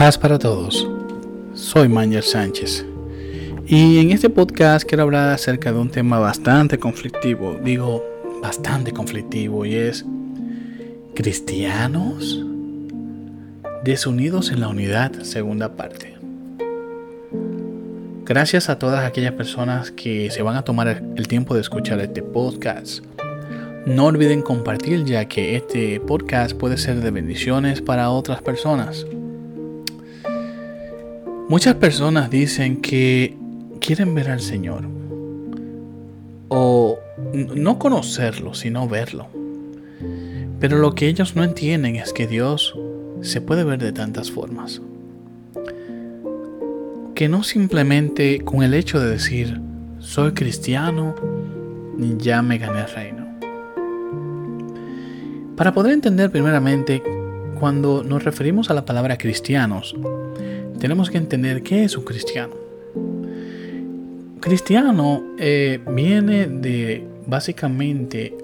Paz para todos. Soy Manuel Sánchez. Y en este podcast quiero hablar acerca de un tema bastante conflictivo. Digo, bastante conflictivo. Y es cristianos desunidos en la unidad, segunda parte. Gracias a todas aquellas personas que se van a tomar el tiempo de escuchar este podcast. No olviden compartir ya que este podcast puede ser de bendiciones para otras personas. Muchas personas dicen que quieren ver al Señor o no conocerlo, sino verlo. Pero lo que ellos no entienden es que Dios se puede ver de tantas formas. Que no simplemente con el hecho de decir, soy cristiano, ya me gané el reino. Para poder entender primeramente, cuando nos referimos a la palabra cristianos, tenemos que entender qué es un cristiano. Cristiano eh, viene de básicamente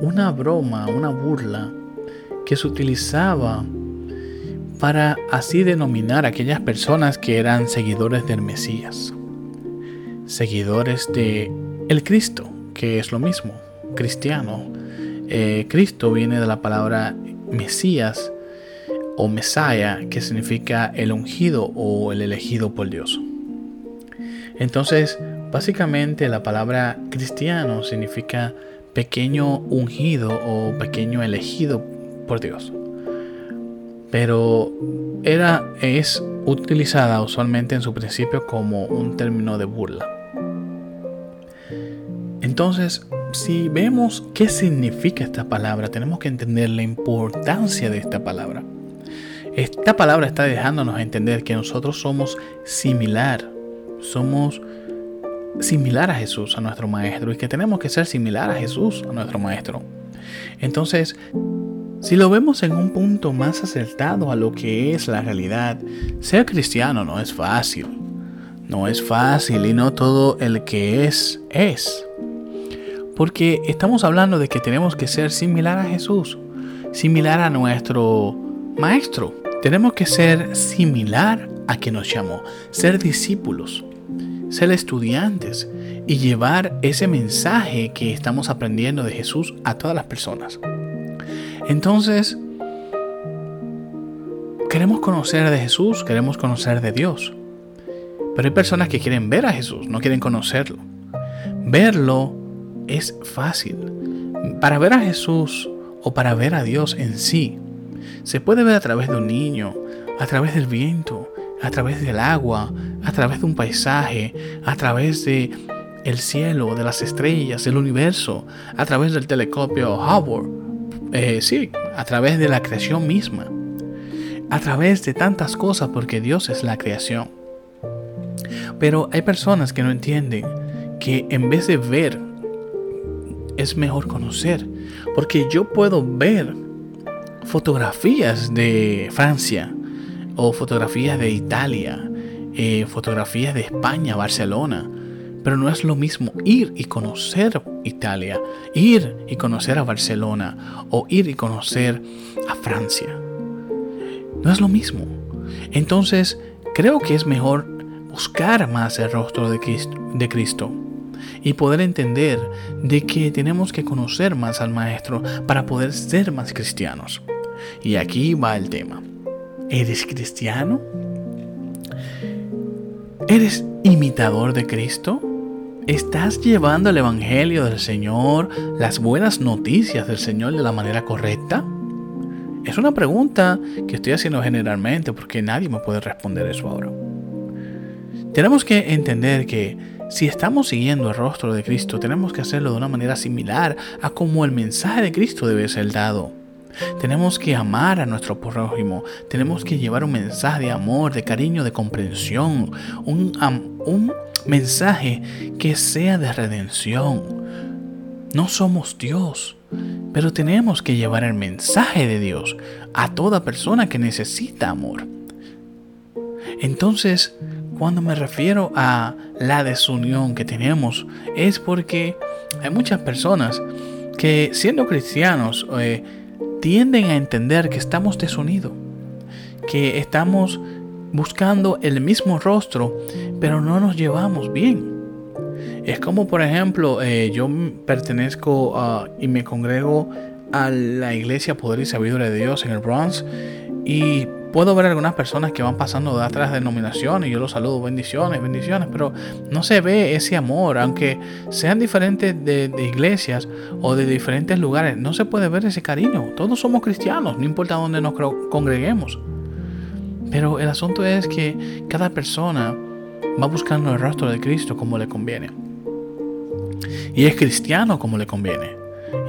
una broma, una burla que se utilizaba para así denominar a aquellas personas que eran seguidores del Mesías, seguidores de el Cristo, que es lo mismo, cristiano. Eh, Cristo viene de la palabra Mesías, o Messiah, que significa el ungido o el elegido por Dios. Entonces, básicamente la palabra cristiano significa pequeño ungido o pequeño elegido por Dios. Pero era es utilizada usualmente en su principio como un término de burla. Entonces, si vemos qué significa esta palabra, tenemos que entender la importancia de esta palabra. Esta palabra está dejándonos entender que nosotros somos similar, somos similar a Jesús, a nuestro Maestro, y que tenemos que ser similar a Jesús, a nuestro Maestro. Entonces, si lo vemos en un punto más acertado a lo que es la realidad, ser cristiano no es fácil. No es fácil y no todo el que es es. Porque estamos hablando de que tenemos que ser similar a Jesús, similar a nuestro Maestro. Tenemos que ser similar a quien nos llamó, ser discípulos, ser estudiantes y llevar ese mensaje que estamos aprendiendo de Jesús a todas las personas. Entonces, queremos conocer de Jesús, queremos conocer de Dios. Pero hay personas que quieren ver a Jesús, no quieren conocerlo. Verlo es fácil. Para ver a Jesús o para ver a Dios en sí, se puede ver a través de un niño, a través del viento, a través del agua, a través de un paisaje, a través de el cielo, de las estrellas, del universo, a través del telescopio Hubble, eh, sí, a través de la creación misma, a través de tantas cosas porque Dios es la creación. Pero hay personas que no entienden que en vez de ver, es mejor conocer, porque yo puedo ver fotografías de Francia o fotografías de Italia, eh, fotografías de España, Barcelona. Pero no es lo mismo ir y conocer Italia, ir y conocer a Barcelona o ir y conocer a Francia. No es lo mismo. Entonces, creo que es mejor buscar más el rostro de Cristo, de Cristo y poder entender de que tenemos que conocer más al Maestro para poder ser más cristianos. Y aquí va el tema. ¿Eres cristiano? ¿Eres imitador de Cristo? ¿Estás llevando el Evangelio del Señor, las buenas noticias del Señor de la manera correcta? Es una pregunta que estoy haciendo generalmente porque nadie me puede responder eso ahora. Tenemos que entender que si estamos siguiendo el rostro de Cristo, tenemos que hacerlo de una manera similar a como el mensaje de Cristo debe ser dado. Tenemos que amar a nuestro prójimo, tenemos que llevar un mensaje de amor, de cariño, de comprensión, un, un mensaje que sea de redención. No somos Dios, pero tenemos que llevar el mensaje de Dios a toda persona que necesita amor. Entonces, cuando me refiero a la desunión que tenemos, es porque hay muchas personas que siendo cristianos, eh, tienden a entender que estamos desunidos, que estamos buscando el mismo rostro, pero no nos llevamos bien. Es como, por ejemplo, eh, yo pertenezco y me congrego a la iglesia Poder y Sabiduría de Dios en el Bronx y puedo ver algunas personas que van pasando de otras denominaciones y yo los saludo, bendiciones, bendiciones, pero no se ve ese amor, aunque sean diferentes de, iglesias o de diferentes lugares, no se puede ver ese cariño. Todos somos cristianos, no importa dónde nos congreguemos. Pero el asunto es que cada persona va buscando el rostro de Cristo como le conviene. Y es cristiano como le conviene.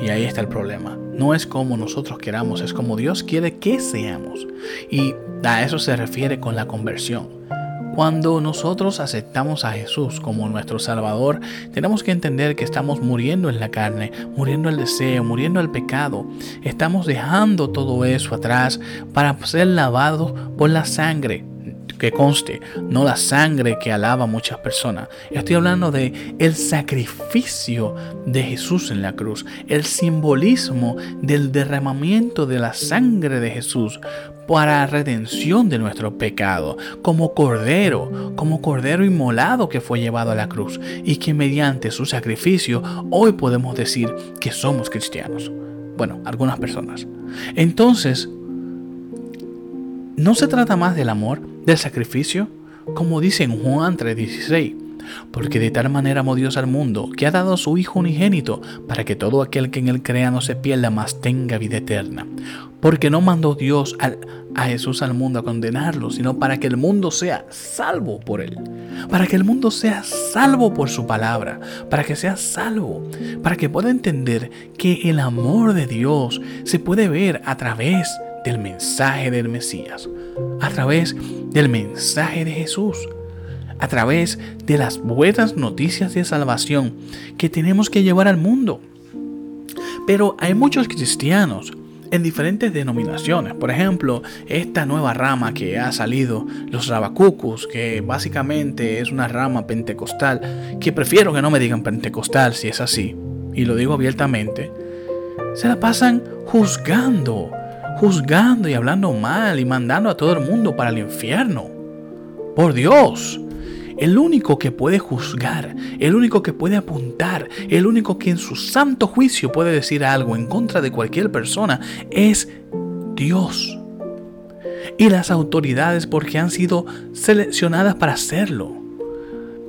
Y ahí está el problema. No es como nosotros queramos, es como Dios quiere que seamos. Y a eso se refiere con la conversión. Cuando nosotros aceptamos a Jesús como nuestro Salvador, tenemos que entender que estamos muriendo en la carne, muriendo el deseo, muriendo el pecado. Estamos dejando todo eso atrás para ser lavados por la sangre que conste, no la sangre que alaba a muchas personas. Estoy hablando de el sacrificio de Jesús en la cruz, el simbolismo del derramamiento de la sangre de Jesús para redención de nuestro pecado, como cordero, como cordero inmolado que fue llevado a la cruz y que mediante su sacrificio hoy podemos decir que somos cristianos. Bueno, algunas personas. Entonces, no se trata más del amor, del sacrificio, como dice en Juan 3:16. Porque de tal manera amó Dios al mundo, que ha dado a su Hijo unigénito, para que todo aquel que en él crea no se pierda, mas tenga vida eterna. Porque no mandó Dios a Jesús al mundo a condenarlo, sino para que el mundo sea salvo por él. Para que el mundo sea salvo por su palabra. Para que sea salvo. Para que pueda entender que el amor de Dios se puede ver a través del mensaje del Mesías, a través del mensaje de Jesús, a través de las buenas noticias de salvación que tenemos que llevar al mundo. Pero hay muchos cristianos en diferentes denominaciones. Por ejemplo, esta nueva rama que ha salido, los rabacucus, que básicamente es una rama pentecostal, que prefiero que no me digan pentecostal si es así, y lo digo abiertamente, se la pasan juzgando juzgando y hablando mal y mandando a todo el mundo para el infierno. Por Dios, el único que puede juzgar, el único que puede apuntar, el único que en su santo juicio puede decir algo en contra de cualquier persona es Dios. Y las autoridades porque han sido seleccionadas para hacerlo.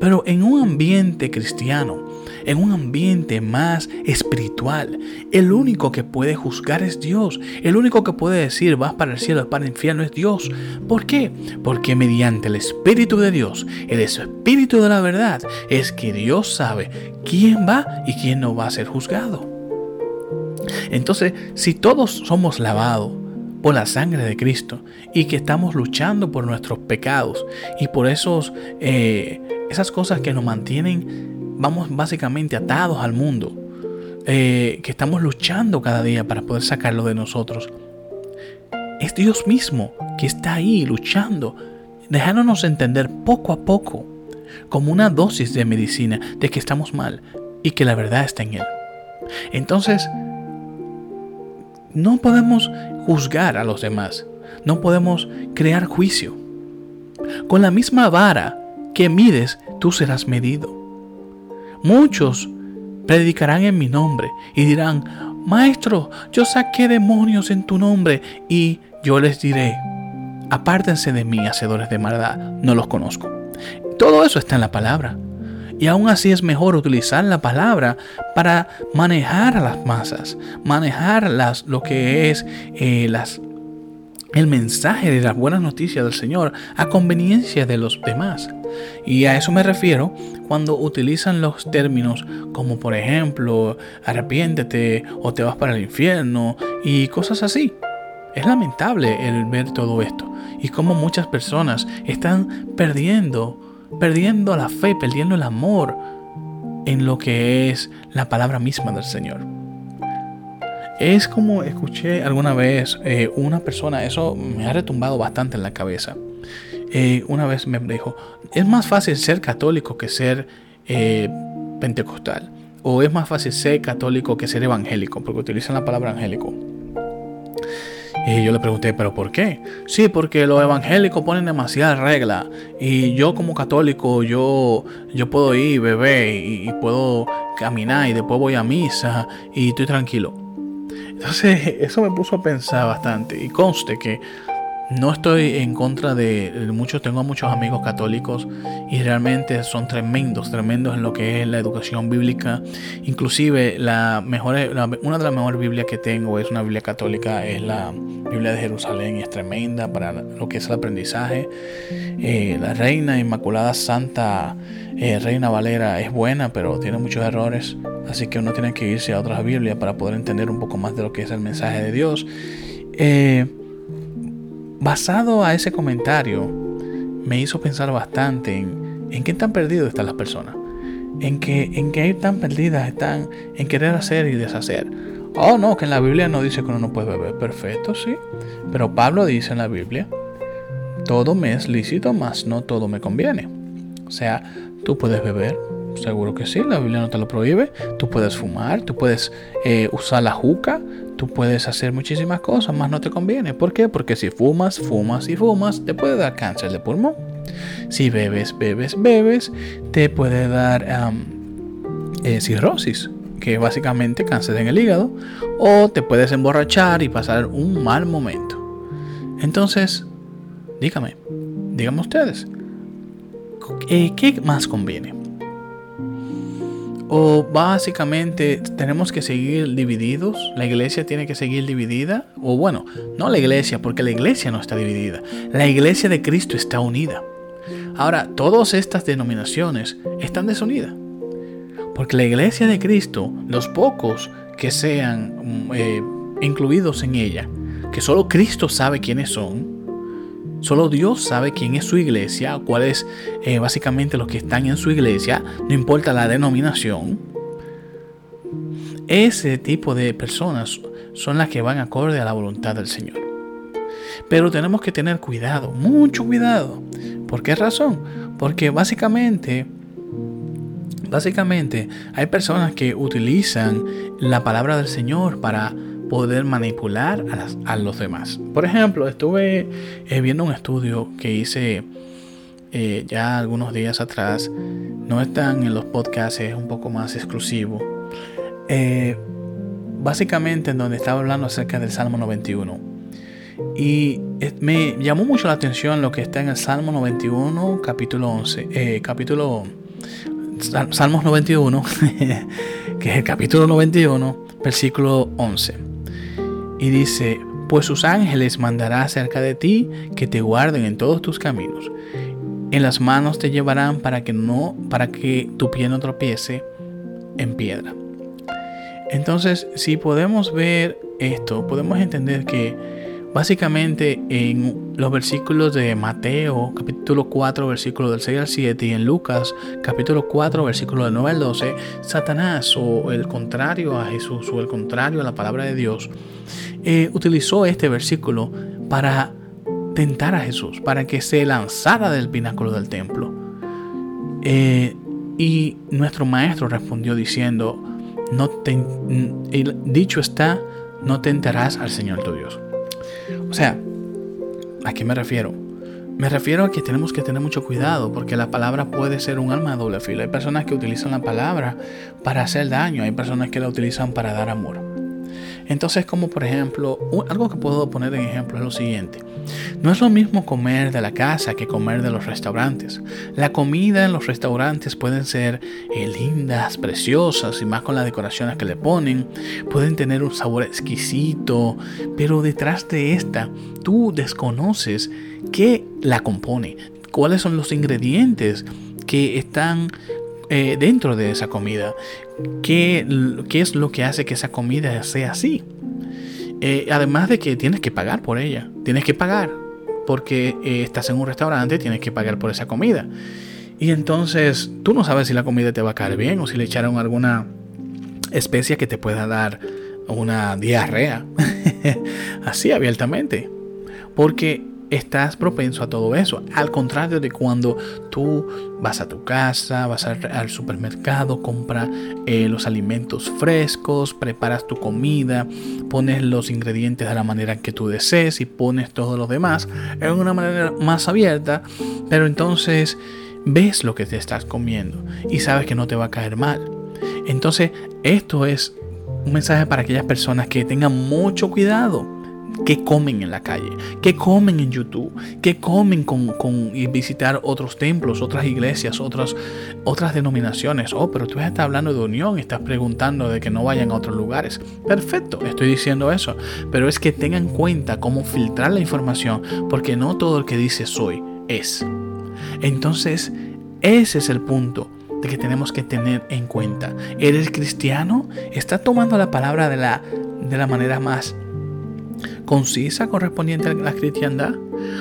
Pero en un ambiente cristiano, en un ambiente más espiritual. El único que puede juzgar es Dios. El único que puede decir vas para el cielo, vas para el infierno es Dios. ¿Por qué? Porque mediante el Espíritu de Dios, el Espíritu de la verdad, es que Dios sabe quién va y quién no va a ser juzgado. Entonces, si todos somos lavados, por la sangre de Cristo y que estamos luchando por nuestros pecados y por esos, eh, esas cosas que nos mantienen vamos básicamente atados al mundo, eh, que estamos luchando cada día para poder sacarlo de nosotros. Es Dios mismo que está ahí luchando, dejándonos entender poco a poco, como una dosis de medicina, de que estamos mal y que la verdad está en Él. Entonces, no podemos juzgar a los demás, no podemos crear juicio. Con la misma vara que mides, tú serás medido. Muchos predicarán en mi nombre y dirán, Maestro, yo saqué demonios en tu nombre y yo les diré, apártense de mí, hacedores de maldad, no los conozco. Todo eso está en la palabra. Y aún así es mejor utilizar la palabra para manejar a las masas, manejar las, lo que es eh, las, el mensaje de las buenas noticias del Señor a conveniencia de los demás. Y a eso me refiero cuando utilizan los términos como por ejemplo arrepiéntete o te vas para el infierno y cosas así. Es lamentable el ver todo esto y cómo muchas personas están perdiendo, perdiendo la fe, perdiendo el amor en lo que es la palabra misma del Señor. Es como escuché alguna vez eh, una persona, eso me ha retumbado bastante en la cabeza. Una vez me dijo, es más fácil ser católico que ser eh, pentecostal. O es más fácil ser católico que ser evangélico, porque utilizan la palabra evangélico. Y yo le pregunté, ¿pero por qué? Sí, porque los evangélicos ponen demasiadas reglas. Y yo como católico, yo, yo puedo ir, beber y, y puedo caminar y después voy a misa y estoy tranquilo. Entonces eso me puso a pensar bastante. Y conste que no estoy en contra de muchos, tengo muchos amigos católicos y realmente son tremendos, tremendos en lo que es la educación bíblica. Inclusive la mejor, una de las mejores Biblias que tengo es una Biblia católica, es la Biblia de Jerusalén y es tremenda para lo que es el aprendizaje. Eh, la Reina Inmaculada Santa eh, Reina Valera es buena, pero tiene muchos errores, así que uno tiene que irse a otras Biblias para poder entender un poco más de lo que es el mensaje de Dios. Eh, basado a ese comentario, me hizo pensar bastante en, en qué tan perdidos están las personas. En que, en qué tan perdidas están en querer hacer y deshacer. Oh, no, que en la Biblia no dice que uno no puede beber. Perfecto, sí. Pero Pablo dice en la Biblia, todo me es lícito, mas no todo me conviene. O sea, tú puedes beber, seguro que sí, la Biblia no te lo prohíbe. Tú puedes fumar, tú puedes eh, usar la juca, Tú puedes hacer muchísimas cosas, más no te conviene. ¿Por qué? Porque si fumas, fumas y fumas, te puede dar cáncer de pulmón. Si bebes, bebes, bebes, te puede dar eh, cirrosis, que básicamente cáncer en el hígado. O te puedes emborrachar y pasar un mal momento. Entonces, dígame, díganme ustedes, ¿qué más conviene? O básicamente tenemos que seguir divididos, la iglesia tiene que seguir dividida, o bueno, no la iglesia, porque la iglesia no está dividida, la iglesia de Cristo está unida. Ahora, todas estas denominaciones están desunidas, porque la iglesia de Cristo, los pocos que sean mm, eh, incluidos en ella, que solo Cristo sabe quiénes son, Solo Dios sabe quién es su iglesia, cuál es eh, básicamente los que están en su iglesia, no importa la denominación. Ese tipo de personas son las que van acorde a la voluntad del Señor. Pero tenemos que tener cuidado, mucho cuidado. ¿Por qué razón? Porque básicamente, básicamente hay personas que utilizan la palabra del Señor para poder manipular a, los demás. Por ejemplo, estuve eh, viendo un estudio que hice eh, ya algunos días atrás. No están en los podcasts, es un poco más exclusivo. Eh, básicamente en donde estaba hablando acerca del Salmo 91. Y me llamó mucho la atención lo que está en el Salmo 91, capítulo 11, capítulo Salmos 91, que es el capítulo 91, versículo 11. Y dice, pues sus ángeles mandará cerca de ti que te guarden en todos tus caminos. En las manos te llevarán para que no, para que tu pie no tropiece en piedra. Entonces, si podemos ver esto, podemos entender que Básicamente en los versículos de Mateo capítulo 4 versículo del 6 al 7 y en Lucas capítulo 4 versículo del 9 al 12, Satanás o el contrario a Jesús o el contrario a la palabra de Dios, eh, utilizó este versículo para tentar a Jesús, para que se lanzara del pináculo del templo. Eh, y nuestro maestro respondió diciendo, no te, dicho está, no tentarás al Señor tu Dios. O sea, ¿a qué me refiero? Me refiero a que tenemos que tener mucho cuidado porque la palabra puede ser un arma de doble filo. Hay personas que utilizan la palabra para hacer daño, hay personas que la utilizan para dar amor. Entonces, como por ejemplo, algo que puedo poner en ejemplo es lo siguiente. No es lo mismo comer de la casa que comer de los restaurantes. La comida en los restaurantes pueden ser eh, lindas, preciosas y más con las decoraciones que le ponen. Pueden tener un sabor exquisito, pero detrás de esta tú desconoces qué la compone, cuáles son los ingredientes que están eh, dentro de esa comida. ¿Qué, ¿Qué, es lo que hace que esa comida sea así? Eh, además de que tienes que pagar por ella. Tienes que pagar. Porque eh, estás en un restaurante, tienes que pagar por esa comida. Y entonces tú no sabes si la comida te va a caer bien o si le echaron alguna especia que te pueda dar una diarrea. Así abiertamente. Porque estás propenso a todo eso. Al contrario de cuando tú vas a tu casa, vas al supermercado, compras eh, los alimentos frescos, preparas tu comida, pones los ingredientes de la manera que tú desees y pones todo lo demás en una manera más abierta, pero entonces ves lo que te estás comiendo y sabes que no te va a caer mal. Entonces, esto es un mensaje para aquellas personas que tengan mucho cuidado que comen en la calle, que comen en YouTube, que comen con, visitar otros templos, otras iglesias, otras, otras denominaciones. Oh, pero tú estás hablando de unión, estás preguntando de que no vayan a otros lugares. Perfecto, estoy diciendo eso. Pero es que tengan en cuenta cómo filtrar la información, porque no todo el que dice soy es. Entonces, ese es el punto de que tenemos que tener en cuenta. ¿Eres cristiano? ¿Estás tomando la palabra de la, de la manera más concisa correspondiente a la cristiandad.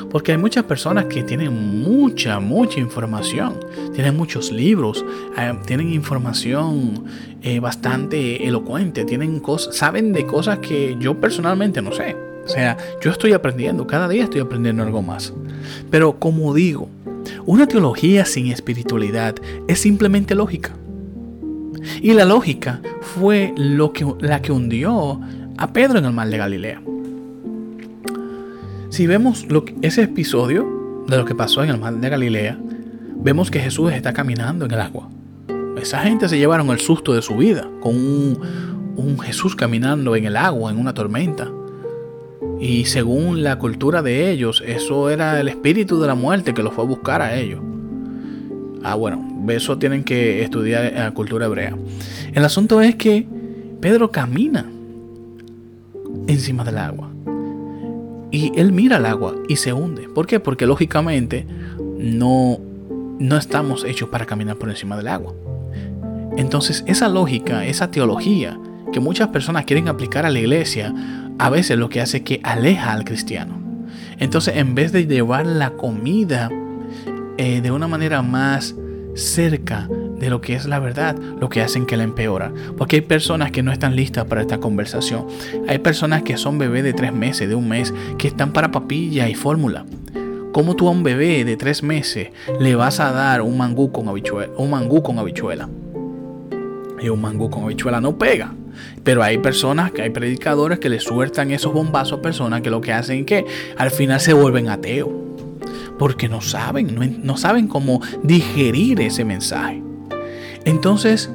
Porque hay muchas personas que tienen mucha, mucha información. Tienen muchos libros, eh, tienen información eh, bastante elocuente, tienen cosas, saben de cosas que yo personalmente no sé. O sea, yo estoy aprendiendo, cada día estoy aprendiendo algo más. Pero como digo, una teología sin espiritualidad es simplemente lógica. Y la lógica fue lo que, la que hundió a Pedro en el mar de Galilea. Si vemos ese episodio de lo que pasó en el mar de Galilea, vemos que Jesús está caminando en el agua. Esa gente se llevaron el susto de su vida con un, Jesús caminando en el agua, en una tormenta. Y según la cultura de ellos, eso era el espíritu de la muerte que los fue a buscar a ellos. Ah, bueno, eso tienen que estudiar la cultura hebrea. El asunto es que Pedro camina encima del agua. Y él mira el agua y se hunde. ¿Por qué? Porque lógicamente no, no estamos hechos para caminar por encima del agua. Entonces esa lógica, esa teología que muchas personas quieren aplicar a la iglesia, a veces lo que hace es que aleja al cristiano. Entonces en vez de llevar la comida eh, de una manera más cerca de lo que es la verdad, lo que hacen que la empeora. Porque hay personas que no están listas para esta conversación. Hay personas que son bebés de tres meses, de un mes, que están para papilla y fórmula. ¿Cómo tú a un bebé de tres meses le vas a dar un mangú con habichuela? Un con habichuela. Y un mangú con habichuela no pega. Pero hay personas, que hay predicadores que le sueltan esos bombazos a personas que lo que hacen es que al final se vuelven ateos. Porque no saben, no saben cómo digerir ese mensaje. Entonces,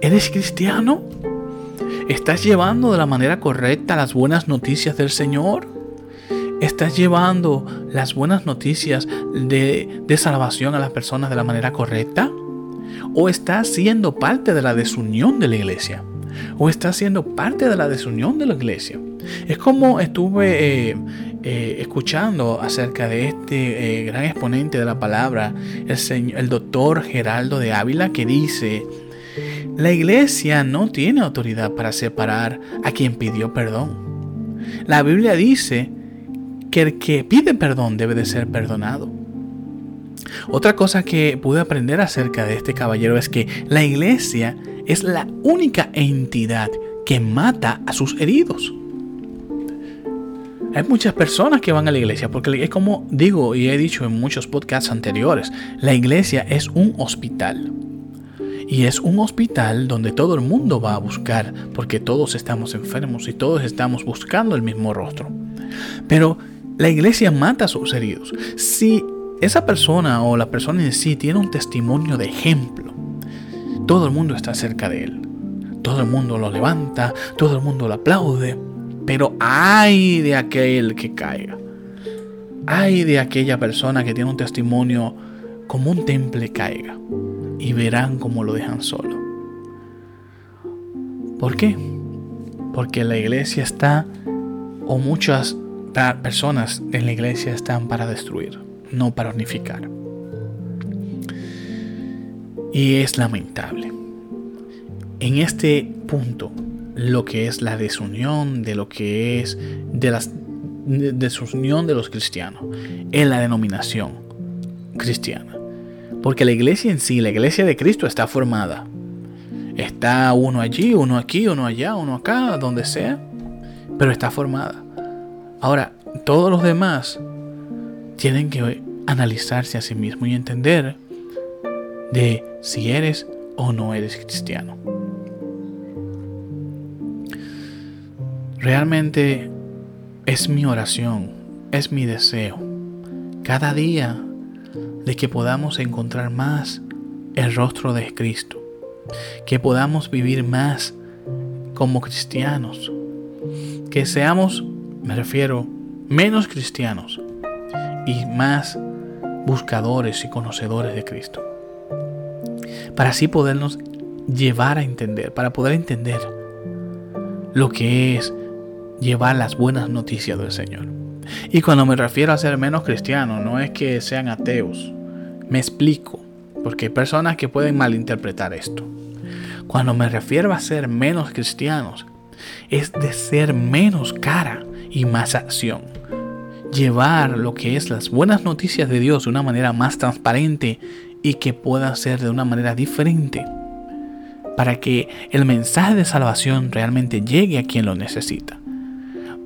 ¿eres cristiano? ¿Estás llevando de la manera correcta las buenas noticias del Señor? ¿Estás llevando las buenas noticias de, salvación a las personas de la manera correcta? ¿O estás siendo parte de la desunión de la iglesia? ¿O estás siendo parte de la desunión de la iglesia? Es como estuve eh, eh, escuchando acerca de este eh, gran exponente de la palabra, el, el doctor Geraldo de Ávila, que dice, la iglesia no tiene autoridad para separar a quien pidió perdón. La Biblia dice que el que pide perdón debe de ser perdonado. Otra cosa que pude aprender acerca de este caballero es que la iglesia es la única entidad que mata a sus heridos. Hay muchas personas que van a la iglesia porque es como digo y he dicho en muchos podcasts anteriores, la iglesia es un hospital. Y es un hospital donde todo el mundo va a buscar porque todos estamos enfermos y todos estamos buscando el mismo rostro. Pero la iglesia mata a sus heridos. Si esa persona o la persona en sí tiene un testimonio de ejemplo, todo el mundo está cerca de él. Todo el mundo lo levanta, todo el mundo lo aplaude. Pero ay de aquel que caiga. Ay de aquella persona que tiene un testimonio como un temple caiga. Y verán cómo lo dejan solo. ¿Por qué? Porque la iglesia está, o muchas personas en la iglesia están para destruir, no para unificar. Y es lamentable. En este punto lo que es la desunión de lo que es de la desunión de los cristianos en la denominación cristiana. Porque la iglesia en sí, la iglesia de Cristo está formada. Está uno allí, uno aquí, uno allá, uno acá, donde sea, pero está formada. Ahora, todos los demás tienen que analizarse a sí mismos y entender de si eres o no eres cristiano. Realmente es mi oración, es mi deseo, cada día de que podamos encontrar más el rostro de Cristo, que podamos vivir más como cristianos, que seamos, me refiero, menos cristianos y más buscadores y conocedores de Cristo. Para así podernos llevar a entender, para poder entender lo que es llevar las buenas noticias del Señor. Y cuando me refiero a ser menos cristiano, no es que sean ateos. Me explico, porque hay personas que pueden malinterpretar esto. Cuando me refiero a ser menos cristianos, es de ser menos cara y más acción. Llevar lo que es las buenas noticias de Dios de una manera más transparente y que pueda ser de una manera diferente. Para que el mensaje de salvación realmente llegue a quien lo necesita.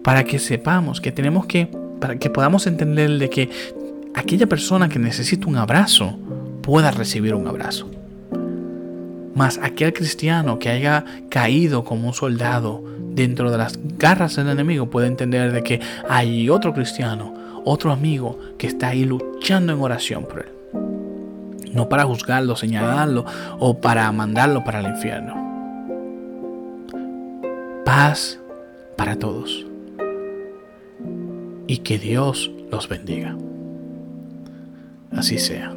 Para que sepamos que tenemos que, para que podamos entender de que aquella persona que necesita un abrazo pueda recibir un abrazo. Mas aquel cristiano que haya caído como un soldado dentro de las garras del enemigo puede entender de que hay otro cristiano, otro amigo que está ahí luchando en oración por él. No para juzgarlo, señalarlo o para mandarlo para el infierno. Paz para todos. Y que Dios los bendiga. Así sea.